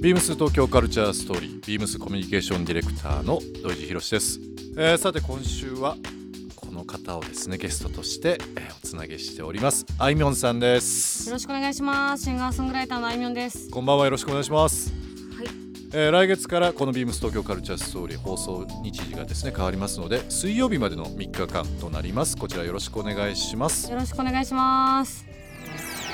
ビームス東京カルチャーストーリービームスコミュニケーションディレクターの土井博です、えー、さて今週はこの方をですねゲストとして、えー、おつなげしております。あいみょんさんです。よろしくお願いします。シンガーソングライターのあいみょんです。こんばんはよろしくお願いします。はい、えー、来月からこのビームス東京カルチャーストーリー放送日時がですね変わりますので水曜日までの3日間となります。こちらよろしくお願いします。よろしくお願いします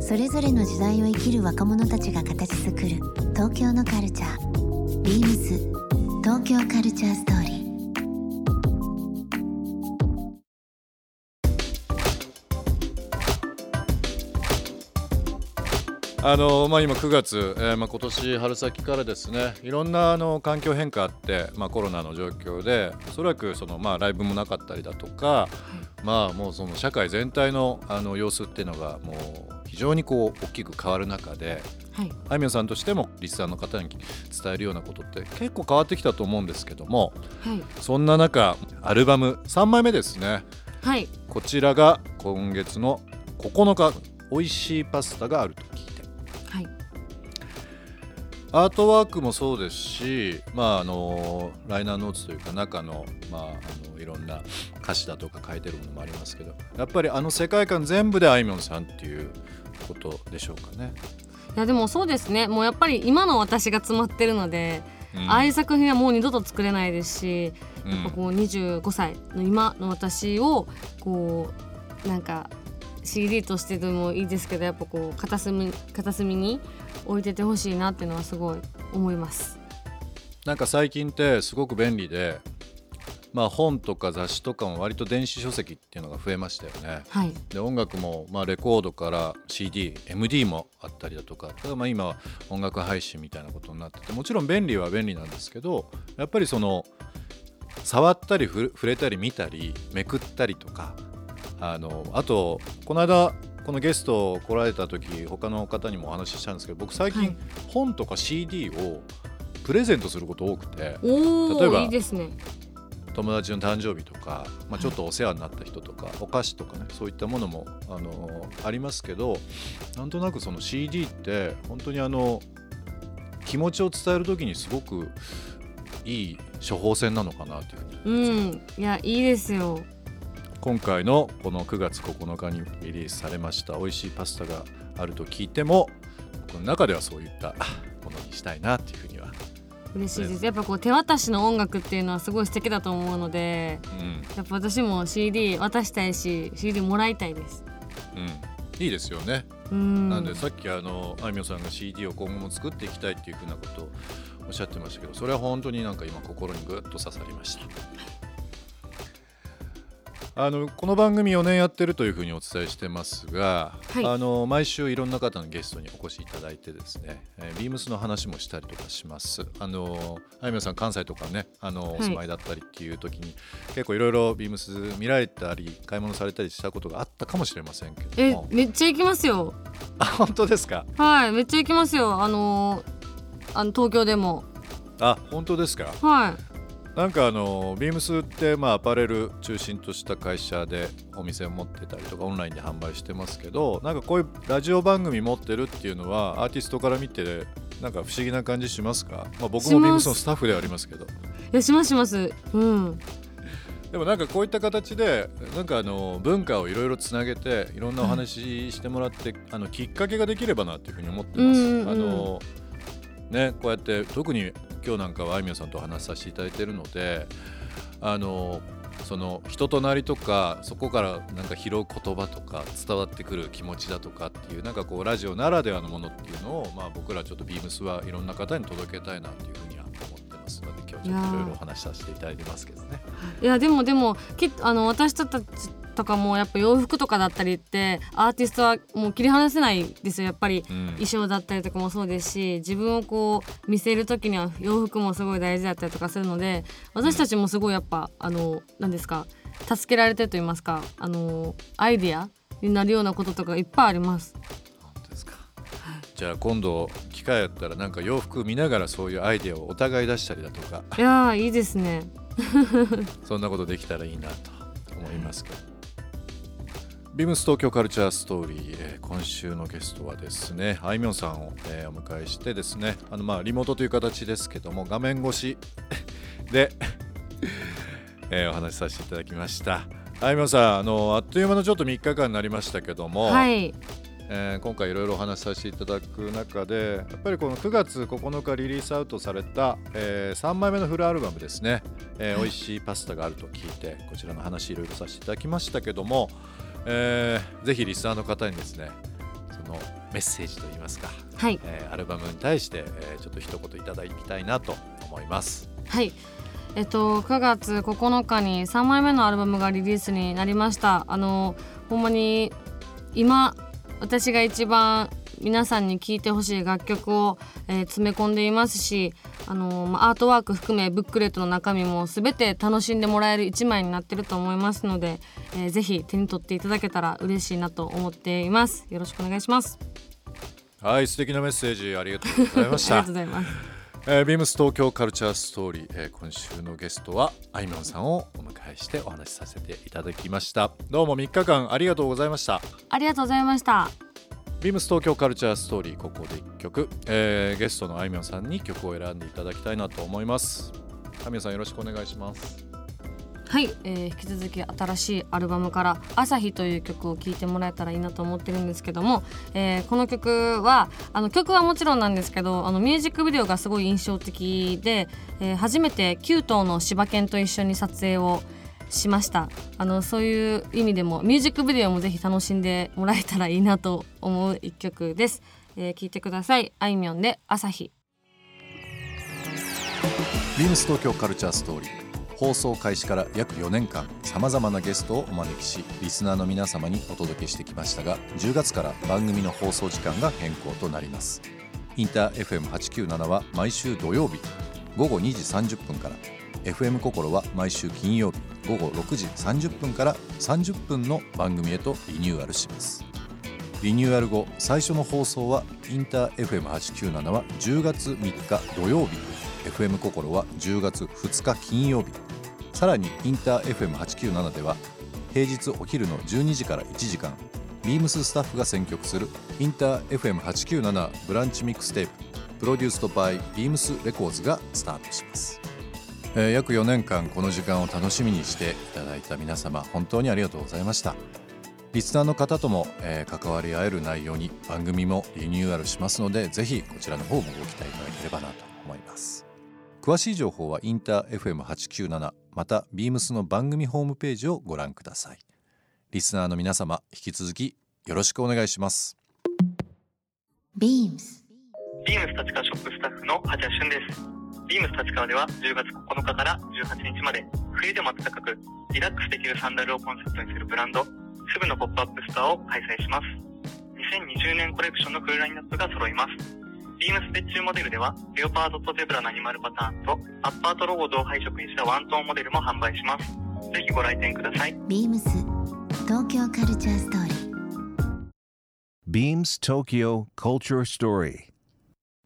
それぞれの時代を生きる若者たちが形作る東京のカルチャー。ビームス東京カルチャーストーリー。あのまあ、今9月、えーまあ、今年春先からですねいろんなあの環境変化あって、まあ、コロナの状況でおそらくその、まあ、ライブもなかったりだとか、はい、まあ、もうその社会全体のあの様子っていうのがもう非常にこう大きく変わる中で、はい、あいみょんさんとしてもリスナーの方に伝えるようなことって結構変わってきたと思うんですけども、はい、そんな中アルバム3枚目ですね、はい、こちらが今月の9日「美味しいパスタがあると聞いて」はい、アートワークもそうですし、まあ、あのライナーノーツというか中の,、まあ、あのいろんな歌詞だとか書いてるものもありますけどやっぱりあの世界観全部であいみょんさんっていうことでしょうかね。いやでもそうですね。もうやっぱり今の私が詰まってるので、うん、ああいう作品はもう二度と作れないですし、やっぱこう25歳の今の私をこうなんか CD としてでもいいですけどやっぱこう片隅片隅に置いててほしいなっていうのはすごい思います。なんか最近ってすごく便利でまあ、本とか雑誌とかも割と電子書籍っていうのが増えましたよね。はい、で音楽もまあレコードから CDMD もあったりだとかただまあ今は音楽配信みたいなことになっててもちろん便利は便利なんですけどやっぱりその触ったり触れたり見たりめくったりとかあのあとこの間このゲスト来られた時他の方にもお話ししたんですけど僕最近本とか CD をプレゼントすること多くて、例えばいいですね友達の誕生日とか、まあ、ちょっとお世話になった人とか、お菓子とかねそういったものもあのありますけどなんとなくその CD って本当にあの気持ちを伝える時にすごくいい処方箋なのかなというふうにうん。いやいいですよ。今回のこの9月9日にリリースされました美味しいパスタがあると聞いてもこの中ではそういったものにしたいなっていうふうには嬉しいです、やっぱこう手渡しの音楽っていうのはすごい素敵だと思うので、うん、やっぱ私も CD 渡したいし CD もらいたいです、うん、いいですよね。なんでさっきあのあいみょんさんが CD を今後も作っていきたいっていうふうなことをおっしゃってましたけどそれは本当になんか今心にぐっと刺さりましたあのこの番組4年やってるというふうにお伝えしてますが、はい、あの毎週いろんな方のゲストにお越しいただいてですね、えー、ビームスの話もしたりとかします。あのあいみょんさん関西とかねあの、お住まいだったりっていう時に結構いろいろビームス見られたり買い物されたりしたことがあったかもしれませんけどえめっちゃ行きますよ。あ本当ですか？はいめっちゃ行きますよ。あのあの東京でも。あ本当ですか？はいなんかあのビームスってまあアパレル中心とした会社でお店を持ってたりとかオンラインで販売してますけどなんかこういうラジオ番組持ってるっていうのはアーティストから見てなんか不思議な感じしますか、まあ、僕もビームスのスタッフではありますけど。いやしますします。うん。でもなんかこういった形でなんかあの文化をいろいろつなげていろんなお話してもらって、あのきっかけができればなっていうふうに思ってます。あのね、こうやって特に今日なんかはあいみょんさんとお話しさせていただいてるのであのその人となりとかそこからなんか拾う言葉とか伝わってくる気持ちだとかっていうなんかこうラジオならではのものっていうのを、まあ、僕らちょっとビームスはいろんな方に届けたいなっていうふうには思ってますので今日ちょっといろいろお話しさせていただいてますけどね。いやでもでもきあの私たちとかもやっぱ洋服とかだったりってアーティストはもう切り離せないですよ。やっぱり、衣装だったりとかもそうですし自分をこう見せる時には洋服もすごい大事だったりとかするので私たちもすごいやっぱあの何ですか助けられてると言いますかあのアイディアになるようなこととかいっぱいあります。じゃあ今度機会あったらなんか洋服見ながらそういうアイデアをお互い出したりだとか。いやいいですね。そんなことできたらいいなと思いますけどビームス東京カルチャーストーリー、えー、今週のゲストはですねあいみょんさんを、えー、お迎えしてですねあのまあリモートという形ですけども画面越し で えー、お話しさせていただきました。あいみょんさんあのあっという間のちょっと3日間になりましたけども、はい。えー、今回いろいろお話しさせていただく中でやっぱりこの9月9日リリースアウトされた、えー、3枚目のフルアルバムですね、えー、美味しいパスタがあると聞いてこちらの話いろいろさせていただきましたけども、えー、ぜひリスナーの方にですねそのメッセージといいますか、はい。えー、アルバムに対して、えー、ちょっと一言いただきたいなと思います。はい。えっと、9月9日に3枚目のアルバムがリリースになりました。あのほんまに今私が一番皆さんに聴いてほしい楽曲を、えー、詰め込んでいますし、あのー、アートワーク含めブックレットの中身も全て楽しんでもらえる一枚になってると思いますので、えー、ぜひ手に取っていただけたら嬉しいなと思っています。よろしくお願いします。はい素敵なメッセージありがとうございました。ありがとうございます。えー、ビームス東京カルチャーストーリー、えー、今週のゲストはあいみょんさんをお迎えしてお話しさせていただきました。どうも3日間ありがとうございました。ありがとうございましたビームス東京カルチャーストーリーここで1曲、えー、ゲストのあいみょんさんに曲を選んでいただきたいなと思います。あみょんさんよろしくお願いします。はい、えー、引き続き新しいアルバムから「朝日」という曲を聴いてもらえたらいいなと思ってるんですけども、えー、この曲はあの曲はもちろんなんですけどあのミュージックビデオがすごい印象的で、えー、初めて9頭の柴犬と一緒に撮影をししました。あのそういう意味でもミュージックビデオもぜひ楽しんでもらえたらいいなと思う一曲です、えー、聞いてください。あいみょんで朝日。ビームス東京カルチャーストーリー。放送開始から約4年間さまざまなゲストをお招きしリスナーの皆様にお届けしてきましたが10月から番組の放送時間が変更となります。インター FM897 は毎週土曜日午後2時30分から。FM 心は毎週金曜日午後6時30分から30分の番組へとリニューアルします。リニューアル後最初の放送はインター FM897 は10月3日土曜日。FM 心は10月2日金曜日。さらにインター FM897 では平日お昼の12時から1時間ビームススタッフが選曲するインター FM897 ブランチミックステーププロデュースとバイビームスレコーズがスタートします、えー、約4年間この時間を楽しみにしていただいた皆様本当にありがとうございました。リスナーの方とも、えー、関わり合える内容に番組もリニューアルしますのでぜひこちらの方もご期待いただければなと思います。詳しい情報はインター FM897 またビームスの番組ホームページをご覧ください。リスナーの皆様引き続きよろしくお願いします。ビームスビームス立川ショップスタッフの八谷俊ですビームス立川では10月9日から18日まで冬でも暖かくリラックスできるサンダルをコンセプトにするブランド SUBU のポップアップストアを開催します2020年コレクションのフルラインナップが揃いますビームス別注モデルでは、レオパードとゼブラのアニマルパターンと、アッパーとロゴを同配色にしたワントーンモデルも販売します。ぜひご来店ください。ビームス東京カルチャーストーリー。Beams Tokyo Culture Story.